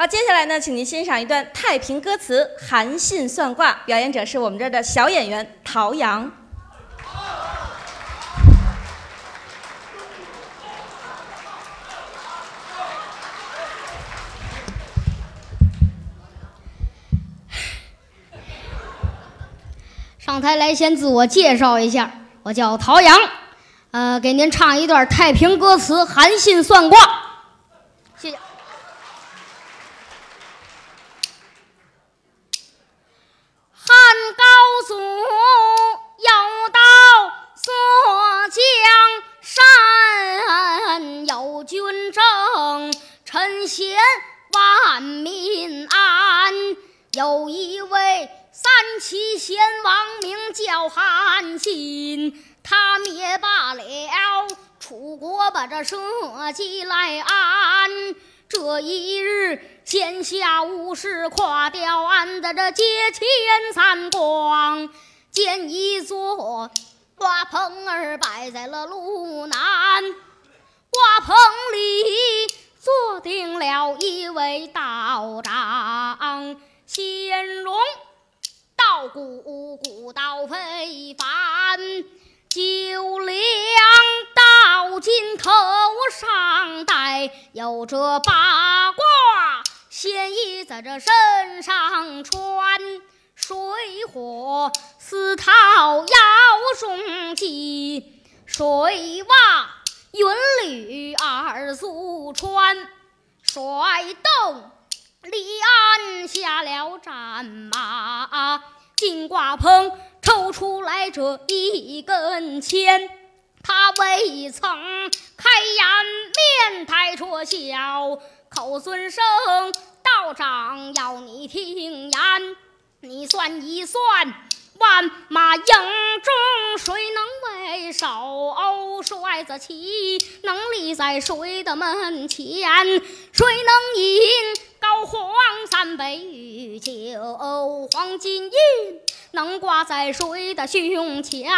好，接下来呢，请您欣赏一段太平歌词《韩信算卦》，表演者是我们这儿的小演员陶阳。上台来先自我介绍一下，我叫陶阳，呃，给您唱一段太平歌词《韩信算卦》，万民安。有一位。三齐贤王名叫韩信，他灭罢了楚国，把这社稷来安。这一日，天下武士跨雕鞍的这街前三光，见一座瓜棚儿摆在了路南，瓜棚里坐定了一位道长，仙龙。道鼓鼓道非凡，九梁道金头上戴，有这八卦仙衣在这身上穿，水火四套腰中系，水袜二足穿，甩动李安下了战马。金挂棚抽出来这一根签，他未曾开眼面带着笑，口尊声道长要你听言，你算一算，万马营中谁能为首？帅子旗能立在谁的门前？谁能赢？高皇三杯御酒，黄金印能挂在谁的胸前？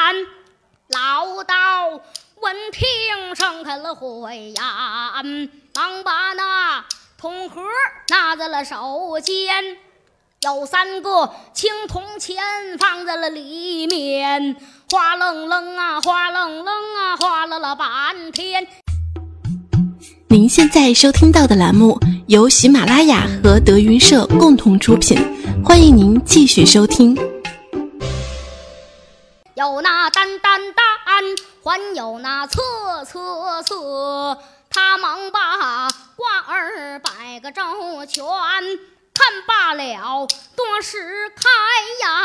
老道闻听盛开了慧眼，忙把那铜盒拿在了手间，有三个青铜钱放在了里面，哗楞楞啊，哗楞楞啊，哗啦啦半天。您现在收听到的栏目由喜马拉雅和德云社共同出品，欢迎您继续收听。有那单单单，还有那侧侧侧，他忙把卦儿摆个周全，看罢了，多时开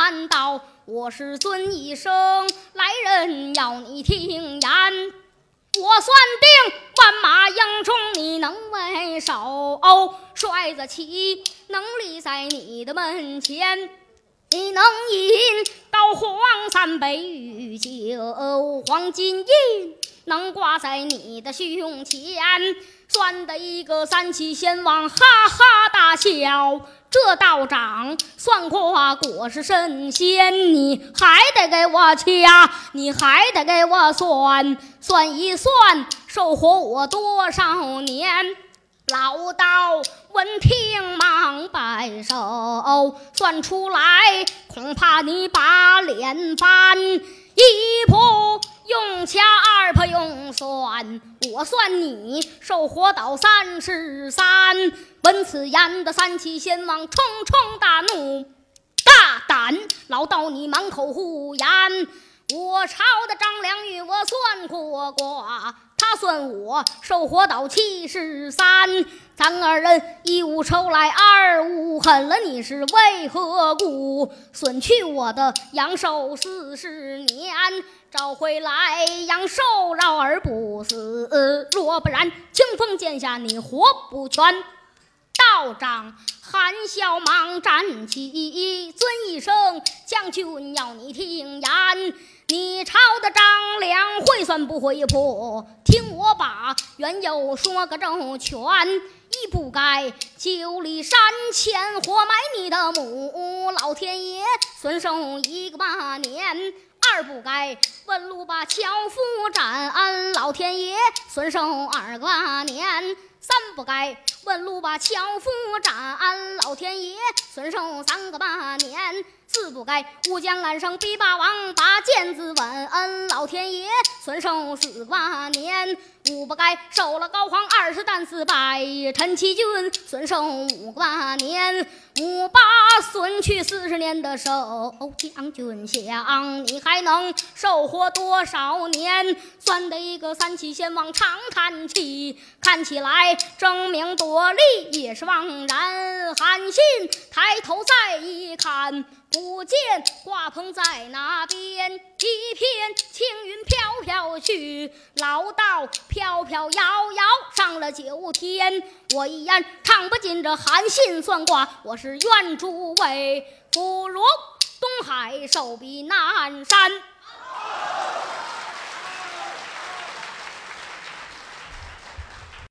言道：“我是尊一声来人，要你听言。”我算定万马营中你能为首，帅子旗能立在你的门前，你能饮高皇三杯御酒，黄金印能挂在你的胸前，算得一个三七仙王哈哈大笑。这道长算卦果是神仙，你还得给我掐，你还得给我算算一算，寿活我多少年？老道闻听忙摆手，算出来恐怕你把脸翻。一不用掐，二不用算，我算你寿活到三十三。闻此言的三七仙王冲冲大怒，大胆老道你满口胡言！我朝的张良与我算过卦，算我寿活到七十三。咱二人一无仇来，二无恨了，你是为何故？损去我的阳寿四十年，找回来阳寿饶而不死。若不然，清风剑下你活不全。道长含笑忙站起，尊一声将军要你听言。你朝的张良会算不会破？我把缘由说个周全。一不该九里山前活埋你的母，老天爷损寿一个八年；二不该问路把樵夫斩，老天爷损寿二个八年。三不该问路把樵夫斩，老天爷孙寿三个八年。四不该乌江岸上逼霸王，把剑子吻，老天爷孙寿四八年。五不该受了高皇二十担四拜，陈七军孙寿五个八年。五八孙去四十年的寿将军想，你还能寿活多少年？算得一个三七先王长叹气，看起来争名夺利也是枉然。韩信抬头再一看。不见挂棚在那边，一片青云飘飘去，老道飘飘摇摇上了九天。我一言唱不尽这韩信算卦，我是愿诸位芙蓉东海寿比南山。